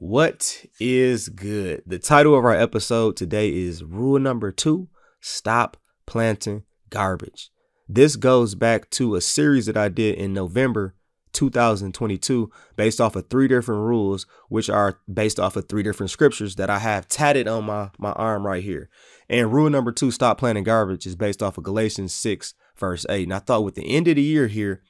What is good? The title of our episode today is Rule Number Two Stop Planting Garbage. This goes back to a series that I did in November 2022 based off of three different rules, which are based off of three different scriptures that I have tatted on my, my arm right here. And rule number two, stop planting garbage, is based off of Galatians 6, verse 8. And I thought with the end of the year here,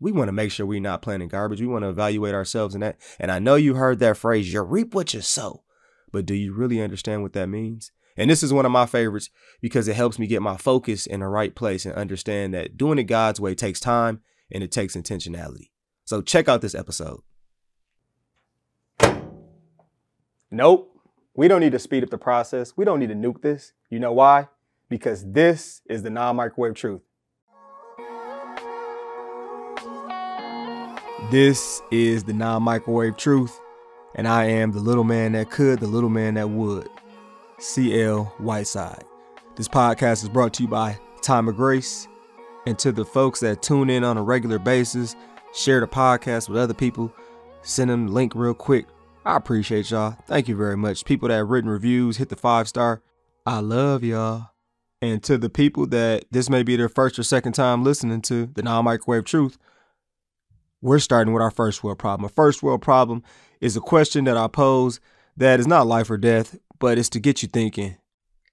we want to make sure we're not planting garbage. We want to evaluate ourselves in that. And I know you heard that phrase, you reap what you sow. But do you really understand what that means? And this is one of my favorites because it helps me get my focus in the right place and understand that doing it God's way takes time and it takes intentionality. So check out this episode. Nope. We don't need to speed up the process. We don't need to nuke this. You know why? Because this is the non microwave truth. This is the non microwave truth, and I am the little man that could, the little man that would. CL Whiteside. This podcast is brought to you by Time of Grace. And to the folks that tune in on a regular basis, share the podcast with other people, send them the link real quick. I appreciate y'all. Thank you very much. People that have written reviews, hit the five star. I love y'all. And to the people that this may be their first or second time listening to the non microwave truth, we're starting with our first world problem. A first world problem is a question that I pose that is not life or death, but it's to get you thinking.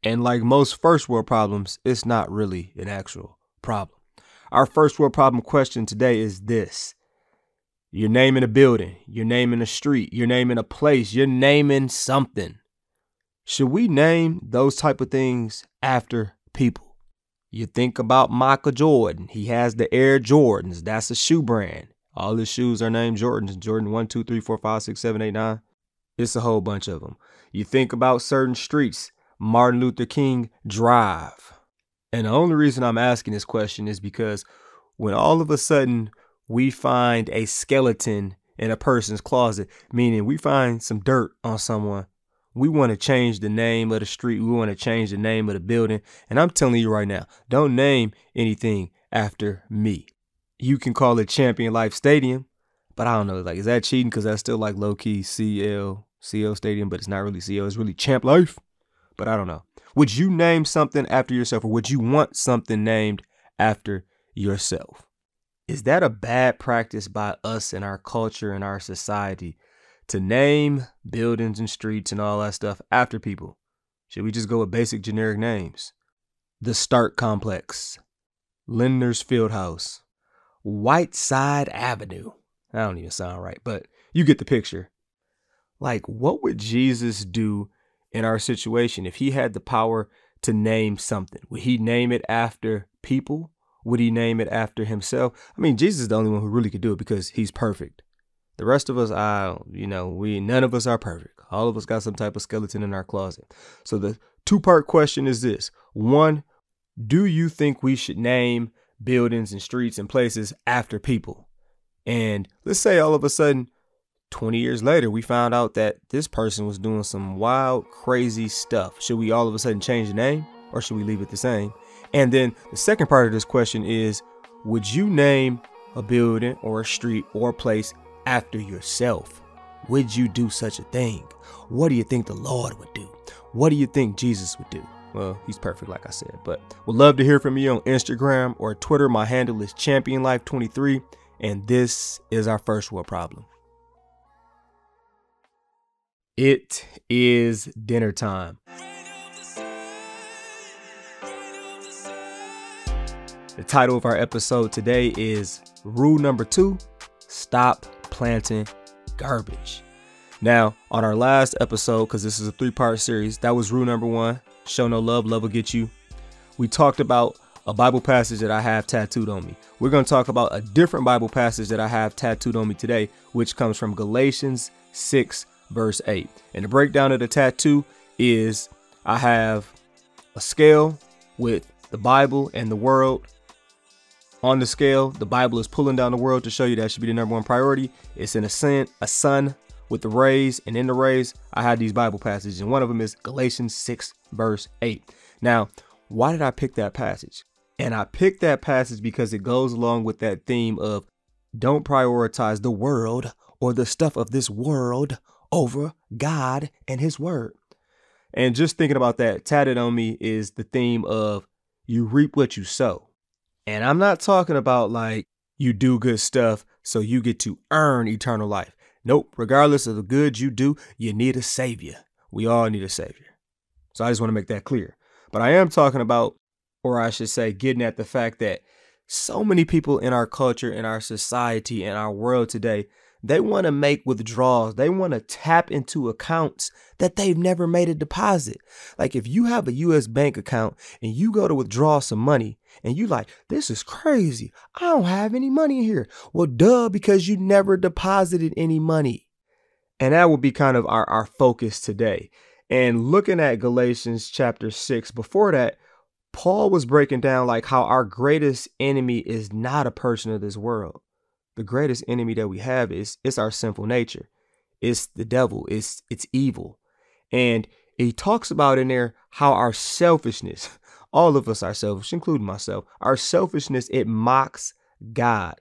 And like most first world problems, it's not really an actual problem. Our first world problem question today is this You're naming a building, you're naming a street, you're naming a place, you're naming something. Should we name those type of things after people? You think about Michael Jordan. He has the Air Jordans. That's a shoe brand. All his shoes are named Jordans. Jordan 1, 2, 3, 4, 5, 6, 7, 8, 9. It's a whole bunch of them. You think about certain streets, Martin Luther King Drive. And the only reason I'm asking this question is because when all of a sudden we find a skeleton in a person's closet, meaning we find some dirt on someone, we want to change the name of the street. We want to change the name of the building. And I'm telling you right now, don't name anything after me you can call it Champion Life Stadium, but I don't know. Like, is that cheating? Because that's still like low key CL CL Stadium, but it's not really CL. It's really Champ Life. But I don't know. Would you name something after yourself, or would you want something named after yourself? Is that a bad practice by us in our culture and our society to name buildings and streets and all that stuff after people? Should we just go with basic generic names? The Stark Complex, Lindner's Fieldhouse, Whiteside Avenue. I don't even sound right, but you get the picture. Like, what would Jesus do in our situation if he had the power to name something? Would he name it after people? Would he name it after himself? I mean, Jesus is the only one who really could do it because he's perfect. The rest of us, I, you know, we none of us are perfect. All of us got some type of skeleton in our closet. So the two-part question is this: one, do you think we should name buildings and streets and places after people. And let's say all of a sudden, 20 years later, we found out that this person was doing some wild, crazy stuff. Should we all of a sudden change the name or should we leave it the same? And then the second part of this question is Would you name a building or a street or a place after yourself? Would you do such a thing? What do you think the Lord would do? What do you think Jesus would do? Well, he's perfect, like I said. But would love to hear from you on Instagram or Twitter. My handle is championlife23, and this is our first world problem. It is dinner time. The title of our episode today is Rule Number Two Stop Planting Garbage. Now, on our last episode, because this is a three part series, that was rule number one Show no love, love will get you. We talked about a Bible passage that I have tattooed on me. We're going to talk about a different Bible passage that I have tattooed on me today, which comes from Galatians 6, verse 8. And the breakdown of the tattoo is I have a scale with the Bible and the world. On the scale, the Bible is pulling down the world to show you that should be the number one priority. It's in a sun, a sun with the rays, and in the rays, I had these Bible passages, and one of them is Galatians 6, verse 8. Now, why did I pick that passage? And I picked that passage because it goes along with that theme of don't prioritize the world or the stuff of this world over God and his word. And just thinking about that, tatted on me is the theme of you reap what you sow. And I'm not talking about like you do good stuff so you get to earn eternal life. Nope, regardless of the good you do, you need a savior. We all need a savior. So I just want to make that clear. But I am talking about, or I should say, getting at the fact that so many people in our culture, in our society, in our world today they want to make withdrawals. They want to tap into accounts that they've never made a deposit. Like if you have a US bank account and you go to withdraw some money and you like, this is crazy. I don't have any money here. Well, duh, because you never deposited any money. And that will be kind of our, our focus today. And looking at Galatians chapter 6, before that, Paul was breaking down like how our greatest enemy is not a person of this world the greatest enemy that we have is it's our sinful nature. It's the devil. It's it's evil. And he talks about in there how our selfishness, all of us are selfish, including myself, our selfishness, it mocks God.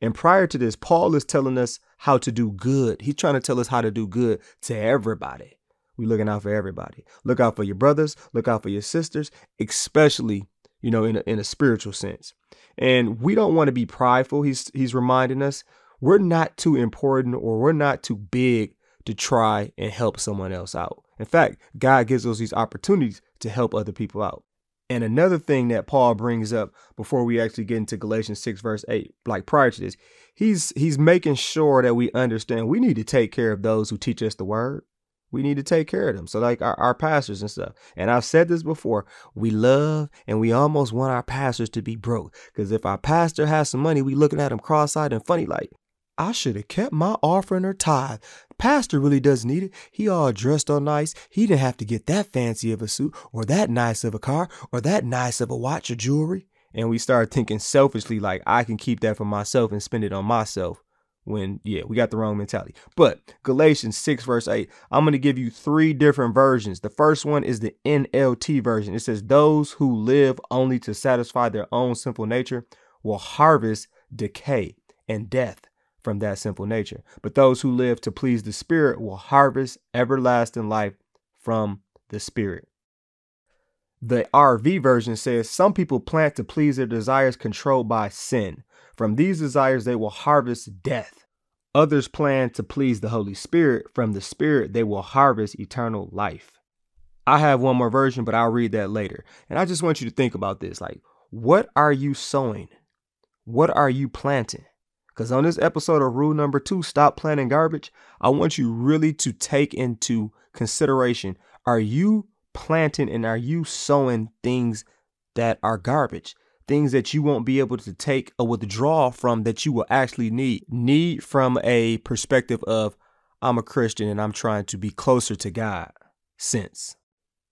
And prior to this, Paul is telling us how to do good. He's trying to tell us how to do good to everybody. We looking out for everybody. Look out for your brothers, look out for your sisters, especially, you know, in a, in a spiritual sense. And we don't want to be prideful. He's he's reminding us we're not too important or we're not too big to try and help someone else out. In fact, God gives us these opportunities to help other people out. And another thing that Paul brings up before we actually get into Galatians 6 verse 8, like prior to this, he's he's making sure that we understand we need to take care of those who teach us the word we need to take care of them. So, like our, our pastors and stuff. And I've said this before we love and we almost want our pastors to be broke. Because if our pastor has some money, we looking at him cross eyed and funny like, I should have kept my offering or tithe. Pastor really doesn't need it. He all dressed all nice. He didn't have to get that fancy of a suit or that nice of a car or that nice of a watch or jewelry. And we start thinking selfishly like I can keep that for myself and spend it on myself when yeah we got the wrong mentality. But galatians 6 verse 8 i'm going to give you three different versions. The first one is the nlt version. It says those who live only to satisfy their own sinful nature will harvest decay and death from that sinful nature. But those who live to please the spirit will harvest everlasting life from the spirit. The ERV version says some people plant to please their desires controlled by sin. From these desires, they will harvest death. Others plan to please the Holy Spirit. From the Spirit, they will harvest eternal life. I have one more version, but I'll read that later. And I just want you to think about this like, what are you sowing? What are you planting? Because on this episode of rule number two, stop planting garbage, I want you really to take into consideration are you planting and are you sowing things that are garbage? Things that you won't be able to take a withdrawal from that you will actually need. Need from a perspective of, I'm a Christian and I'm trying to be closer to God sense.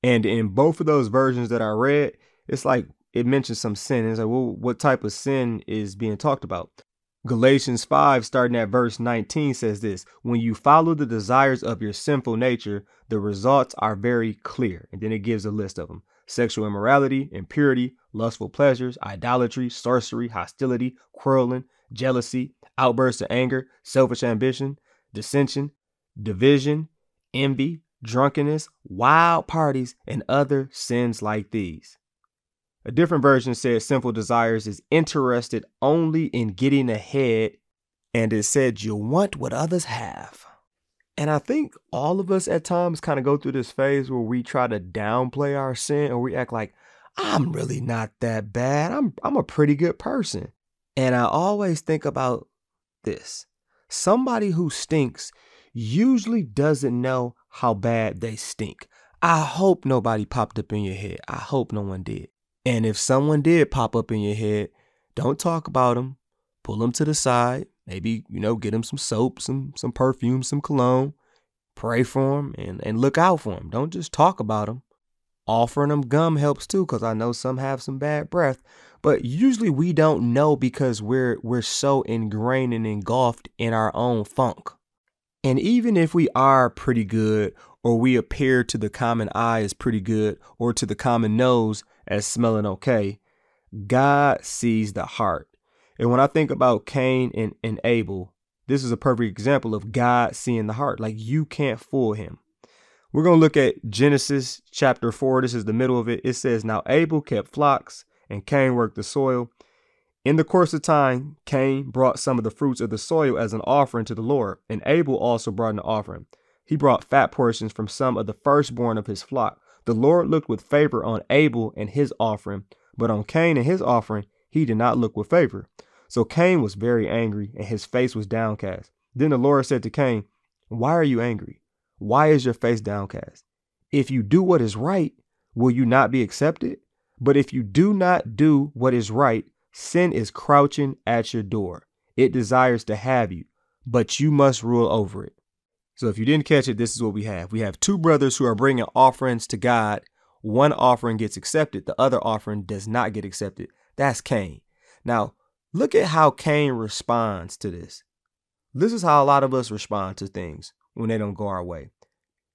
And in both of those versions that I read, it's like it mentions some sin. It's like, well, what type of sin is being talked about? Galatians 5, starting at verse 19, says this When you follow the desires of your sinful nature, the results are very clear. And then it gives a list of them sexual immorality, impurity, lustful pleasures, idolatry, sorcery, hostility, quarreling, jealousy, outbursts of anger, selfish ambition, dissension, division, envy, drunkenness, wild parties, and other sins like these. A different version says sinful desires is interested only in getting ahead, and it said you want what others have. And I think all of us at times kind of go through this phase where we try to downplay our sin or we act like, I'm really not that bad. I'm I'm a pretty good person. And I always think about this. Somebody who stinks usually doesn't know how bad they stink. I hope nobody popped up in your head. I hope no one did. And if someone did pop up in your head, don't talk about them. Pull them to the side. Maybe, you know, get him some soap, some some perfume, some cologne. Pray for him and, and look out for him. Don't just talk about him. Offering them gum helps too, because I know some have some bad breath. But usually we don't know because we're we're so ingrained and engulfed in our own funk. And even if we are pretty good, or we appear to the common eye as pretty good, or to the common nose as smelling okay, God sees the heart. And when I think about Cain and, and Abel, this is a perfect example of God seeing the heart. Like you can't fool him. We're going to look at Genesis chapter 4. This is the middle of it. It says, Now Abel kept flocks, and Cain worked the soil. In the course of time, Cain brought some of the fruits of the soil as an offering to the Lord, and Abel also brought an offering. He brought fat portions from some of the firstborn of his flock. The Lord looked with favor on Abel and his offering, but on Cain and his offering, he did not look with favor. So Cain was very angry, and his face was downcast. Then the Lord said to Cain, Why are you angry? Why is your face downcast? If you do what is right, will you not be accepted? But if you do not do what is right, sin is crouching at your door. It desires to have you, but you must rule over it. So if you didn't catch it, this is what we have. We have two brothers who are bringing offerings to God. One offering gets accepted, the other offering does not get accepted. That's Cain. Now, look at how Cain responds to this. This is how a lot of us respond to things when they don't go our way.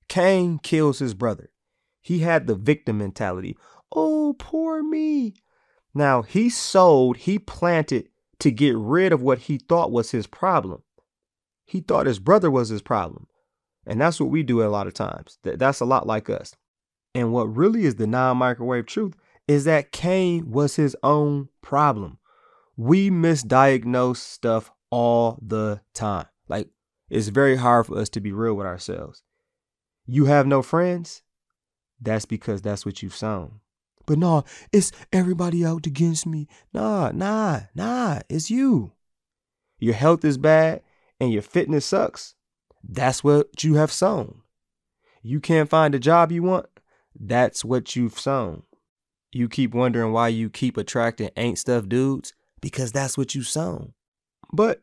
Cain kills his brother. He had the victim mentality. Oh, poor me. Now, he sowed, he planted to get rid of what he thought was his problem. He thought his brother was his problem. And that's what we do a lot of times. That's a lot like us. And what really is the non microwave truth is that Cain was his own problem. We misdiagnose stuff all the time. Like, it's very hard for us to be real with ourselves. You have no friends? That's because that's what you've sown. But nah, it's everybody out against me. Nah, nah, nah, it's you. Your health is bad and your fitness sucks. That's what you have sown. You can't find a job you want. That's what you've sown. You keep wondering why you keep attracting ain't stuff dudes because that's what you sown. But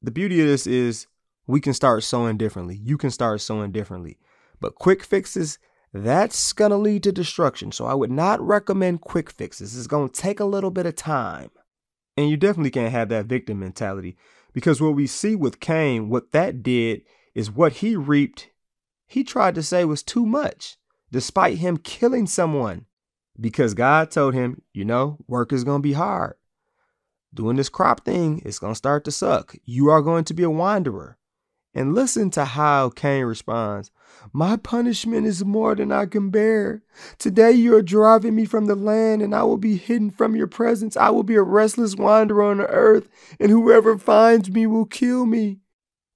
the beauty of this is we can start sowing differently. You can start sowing differently. But quick fixes, that's going to lead to destruction. So I would not recommend quick fixes. It's going to take a little bit of time. And you definitely can't have that victim mentality because what we see with Cain, what that did is what he reaped, he tried to say was too much, despite him killing someone. Because God told him, you know, work is going to be hard. Doing this crop thing, it's going to start to suck. You are going to be a wanderer. And listen to how Cain responds My punishment is more than I can bear. Today you are driving me from the land, and I will be hidden from your presence. I will be a restless wanderer on the earth, and whoever finds me will kill me.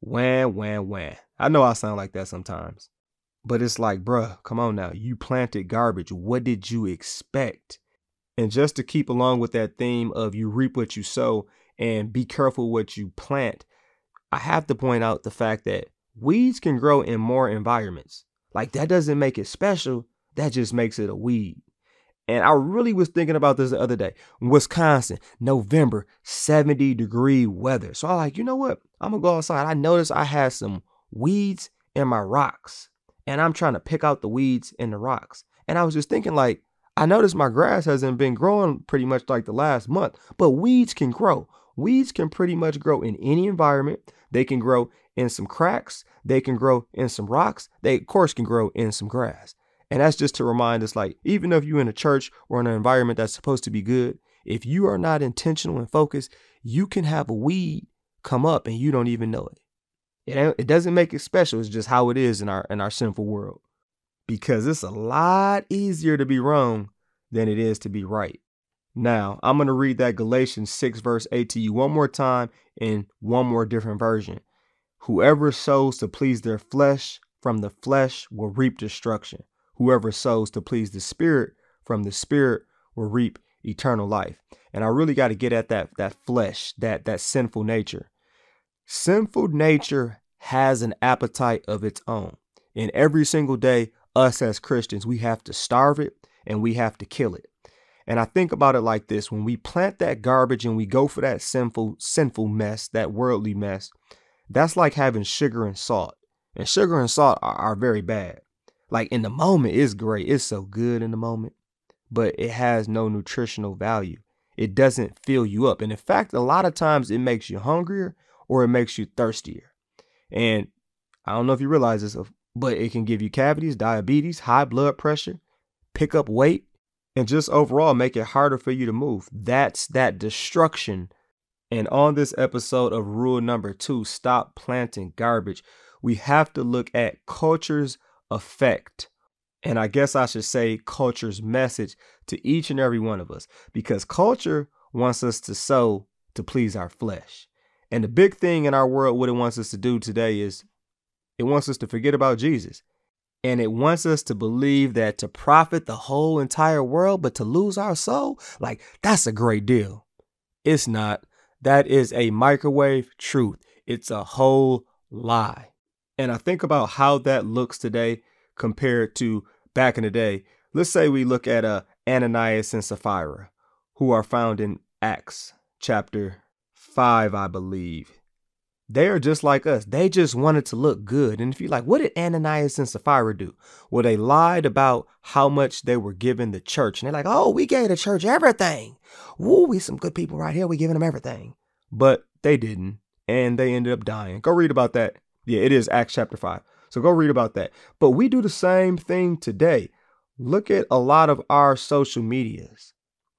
Wham, wham, wham. I know I sound like that sometimes. But it's like, bruh, come on now. You planted garbage. What did you expect? And just to keep along with that theme of you reap what you sow and be careful what you plant, I have to point out the fact that weeds can grow in more environments. Like that doesn't make it special, that just makes it a weed. And I really was thinking about this the other day. Wisconsin, November, 70 degree weather. So I like, you know what? I'm gonna go outside. I noticed I had some weeds in my rocks. And I'm trying to pick out the weeds in the rocks. And I was just thinking, like, I noticed my grass hasn't been growing pretty much like the last month, but weeds can grow. Weeds can pretty much grow in any environment. They can grow in some cracks. They can grow in some rocks. They, of course, can grow in some grass. And that's just to remind us like, even if you're in a church or in an environment that's supposed to be good, if you are not intentional and focused, you can have a weed come up and you don't even know it. It, it doesn't make it special. It's just how it is in our in our sinful world. Because it's a lot easier to be wrong than it is to be right. Now, I'm going to read that Galatians 6, verse 8 to you one more time in one more different version. Whoever sows to please their flesh from the flesh will reap destruction. Whoever sows to please the spirit from the spirit will reap eternal life. And I really got to get at that that flesh, that that sinful nature. Sinful nature has an appetite of its own. And every single day, us as Christians, we have to starve it and we have to kill it. And I think about it like this when we plant that garbage and we go for that sinful, sinful mess, that worldly mess, that's like having sugar and salt. And sugar and salt are, are very bad. Like in the moment, it's great. It's so good in the moment, but it has no nutritional value. It doesn't fill you up. And in fact, a lot of times it makes you hungrier or it makes you thirstier. And I don't know if you realize this, but it can give you cavities, diabetes, high blood pressure, pick up weight, and just overall make it harder for you to move. That's that destruction And on this episode of rule number two, stop planting garbage, we have to look at culture's effect. And I guess I should say culture's message to each and every one of us because culture wants us to sow to please our flesh. And the big thing in our world, what it wants us to do today is it wants us to forget about Jesus. And it wants us to believe that to profit the whole entire world, but to lose our soul, like that's a great deal. It's not. That is a microwave truth. It's a whole lie. And I think about how that looks today compared to back in the day. Let's say we look at uh, Ananias and Sapphira, who are found in Acts chapter 5, I believe. They are just like us. They just wanted to look good. And if you're like, what did Ananias and Sapphira do? Well, they lied about how much they were giving the church. And they're like, oh, we gave the church everything. Woo, we some good people right here. We giving them everything. But they didn't. And they ended up dying. Go read about that. Yeah, it is Acts chapter 5. So go read about that. But we do the same thing today. Look at a lot of our social medias.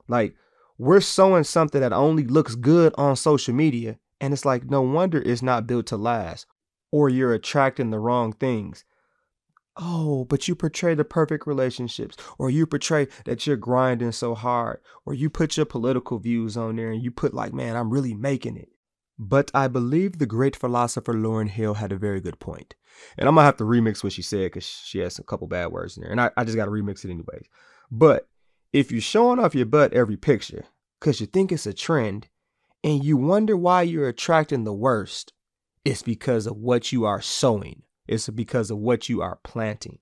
Like, we're sowing something that only looks good on social media and it's like, no wonder it's not built to last, or you're attracting the wrong things. Oh, but you portray the perfect relationships, or you portray that you're grinding so hard, or you put your political views on there and you put, like, man, I'm really making it. But I believe the great philosopher Lauryn Hill had a very good point. And I'm going to have to remix what she said because she has a couple bad words in there. And I, I just got to remix it anyways. But if you're showing off your butt every picture because you think it's a trend, and you wonder why you're attracting the worst, it's because of what you are sowing. It's because of what you are planting.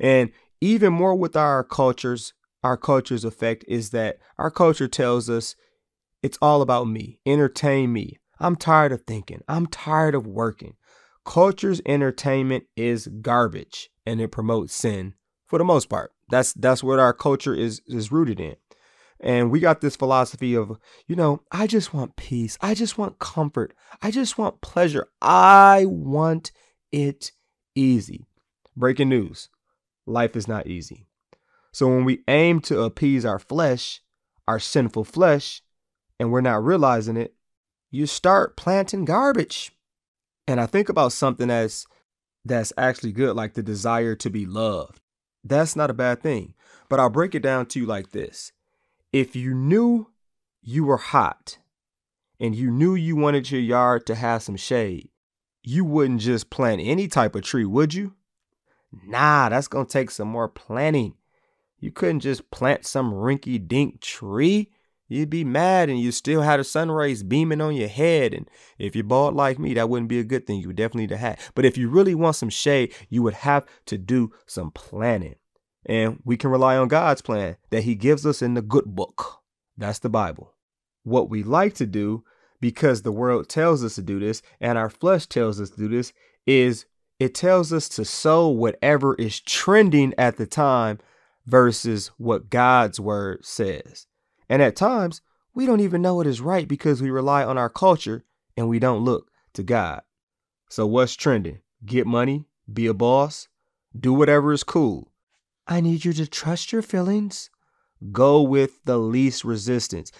And even more with our cultures, our culture's effect is that our culture tells us it's all about me. Entertain me. I'm tired of thinking. I'm tired of working. Culture's entertainment is garbage and it promotes sin for the most part. That's that's what our culture is is rooted in. And we got this philosophy of, you know, I just want peace. I just want comfort. I just want pleasure. I want it easy. Breaking news life is not easy. So when we aim to appease our flesh, our sinful flesh, and we're not realizing it, you start planting garbage. And I think about something that's that's actually good, like the desire to be loved. That's not a bad thing. But I'll break it down to you like this if you knew you were hot and you knew you wanted your yard to have some shade, you wouldn't just plant any type of tree, would you? Nah, that's to take some more planting. You couldn't just plant some rinky dink tree. You'd be mad and you still had a sun rays beaming on your head. And if you're bald like me, that wouldn't be a good thing. You would definitely need a hat. But if you really want some shade, you would have to do some planting. And we can rely on God's plan that He gives us in the good book. That's the Bible. What we like to do, because the world tells us to do this and our flesh tells us to do this, is it tells us to sow whatever is trending at the time versus what God's word says. And at times, we don't even know what is right because we rely on our culture and we don't look to God. So, what's trending? Get money, be a boss, do whatever is cool. I need you to trust your feelings. Go with the least resistance.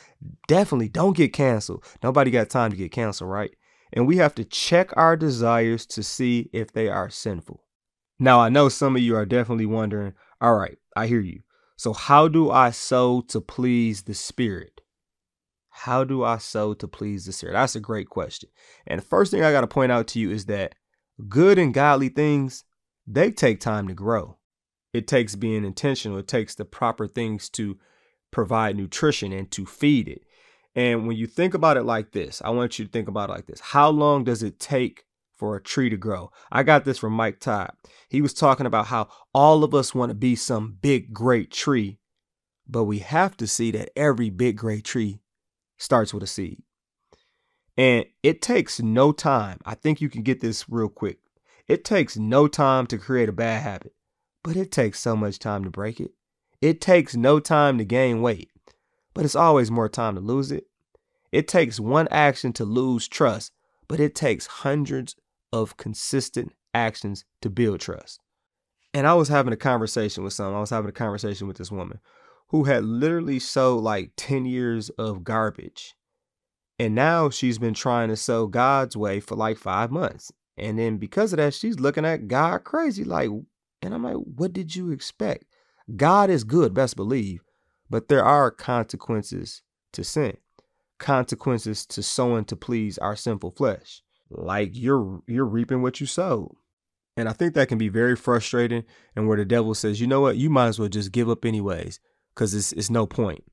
Definitely don't get canceled. Nobody got time to get canceled, right? And we have to check our desires to see if they are sinful. Now, I know some of you are definitely wondering, all right, I hear you. So, how do I sow to please the Spirit? How do I sow to please the Spirit? That's a great question. And the first thing I got to point out to you is that good and godly things, they take time to grow it takes being intentional. It takes the proper things to provide nutrition and to feed it. And when you think about it like this, I want you to think about it like this. How long does it take for a tree to grow? I got this from Mike Todd. He was talking about how all of us want to be some big, great tree, but we have to see that every big, great tree starts with a seed. And it takes no time. I think you can get this real quick. It takes no time to create a bad habit but it takes so much time to break it. It takes no time to gain weight, but it's always more time to lose it. It takes one action to lose trust, but it takes hundreds of consistent actions to build trust. And I was having a conversation with someone, I was having a conversation with this woman who had literally sowed like 10 years of garbage. And now she's been trying to sow God's way for like five months. And then because of that, she's looking at God crazy. Like, and I'm like, what did you expect? God is good, best believe, but there are consequences to sin, consequences to sowing to please our sinful flesh. Like you're you're reaping what you sowed. And I think that can be very frustrating and where the devil says, you know what, you might as well just give up anyways, because it's it's no point.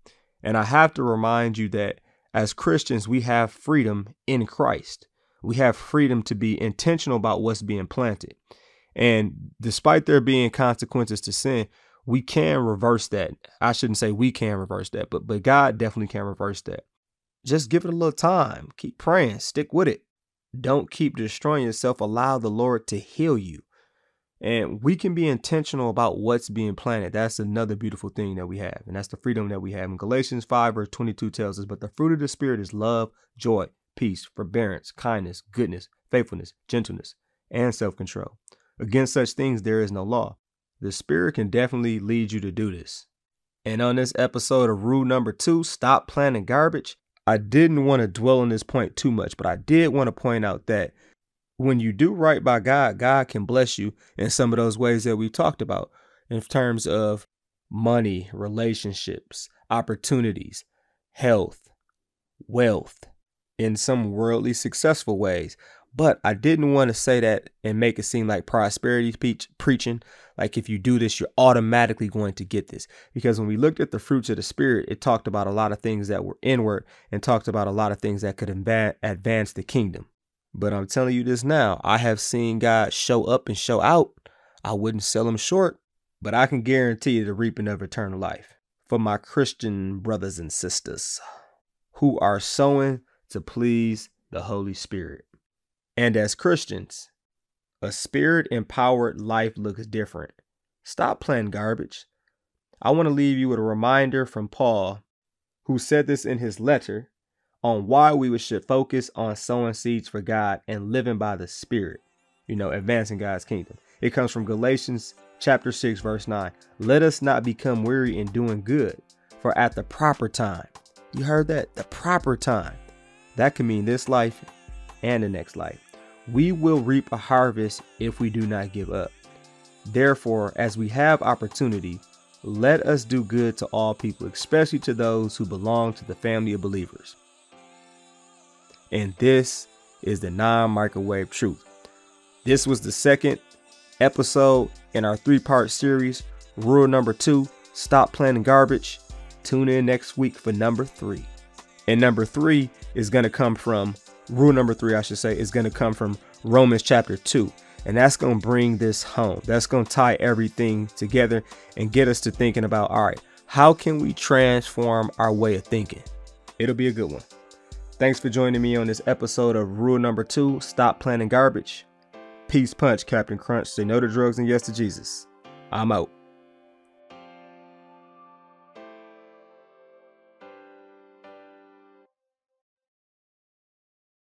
And I have to remind you that as Christians, we have freedom in Christ. We have freedom to be intentional about what's being planted. And despite there being consequences to sin, we can reverse that. I shouldn't say we can reverse that, but but God definitely can reverse that. Just give it a little time. Keep praying. Stick with it. Don't keep destroying yourself. Allow the Lord to heal you. And we can be intentional about what's being planted. That's another beautiful thing that we have. And that's the freedom that we have. In Galatians 5, verse 22 tells us, But the fruit of the Spirit is love, joy, peace, forbearance, kindness, goodness, faithfulness, gentleness, and self control. Against such things, there is no law. The Spirit can definitely lead you to do this. And on this episode of rule number two, stop planting garbage, I didn't want to dwell on this point too much, but I did want to point out that when you do right by God, God can bless you in some of those ways that we've talked about in terms of money, relationships, opportunities, health, wealth, in some worldly successful ways. But I didn't want to say that and make it seem like prosperity speech, preaching. Like if you do this, you're automatically going to get this. Because when we looked at the fruits of the spirit, it talked about a lot of things that were inward and talked about a lot of things that could advance the kingdom. But I'm telling you this now, I have seen God show up and show out. I wouldn't sell him short, but I can guarantee you the reaping of eternal life for my Christian brothers and sisters who are sowing to please the Holy Spirit. And as Christians, a spirit empowered life looks different. Stop playing garbage. I want to leave you with a reminder from Paul, who said this in his letter on why we should focus on sowing seeds for God and living by the Spirit, you know, advancing God's kingdom. It comes from Galatians chapter 6, verse 9. Let us not become weary in doing good, for at the proper time, you heard that? The proper time. That can mean this life and the next life. We will reap a harvest if we do not give up. Therefore, as we have opportunity, let us do good to all people, especially to those who belong to the family of believers. And this is the non microwave truth. This was the second episode in our three part series. Rule number two stop planting garbage. Tune in next week for number three. And number three is going to come from rule number three, I should say, is going to come from Romans chapter 2. And that's going to bring this home. That's going to tie everything together and get us to thinking about all right, how can we transform our way of thinking? It'll be a good one. Thanks for joining me on this episode of Rule Number Two Stop Planting Garbage. Peace punch, Captain Crunch. Say no to drugs and yes to Jesus. I'm out.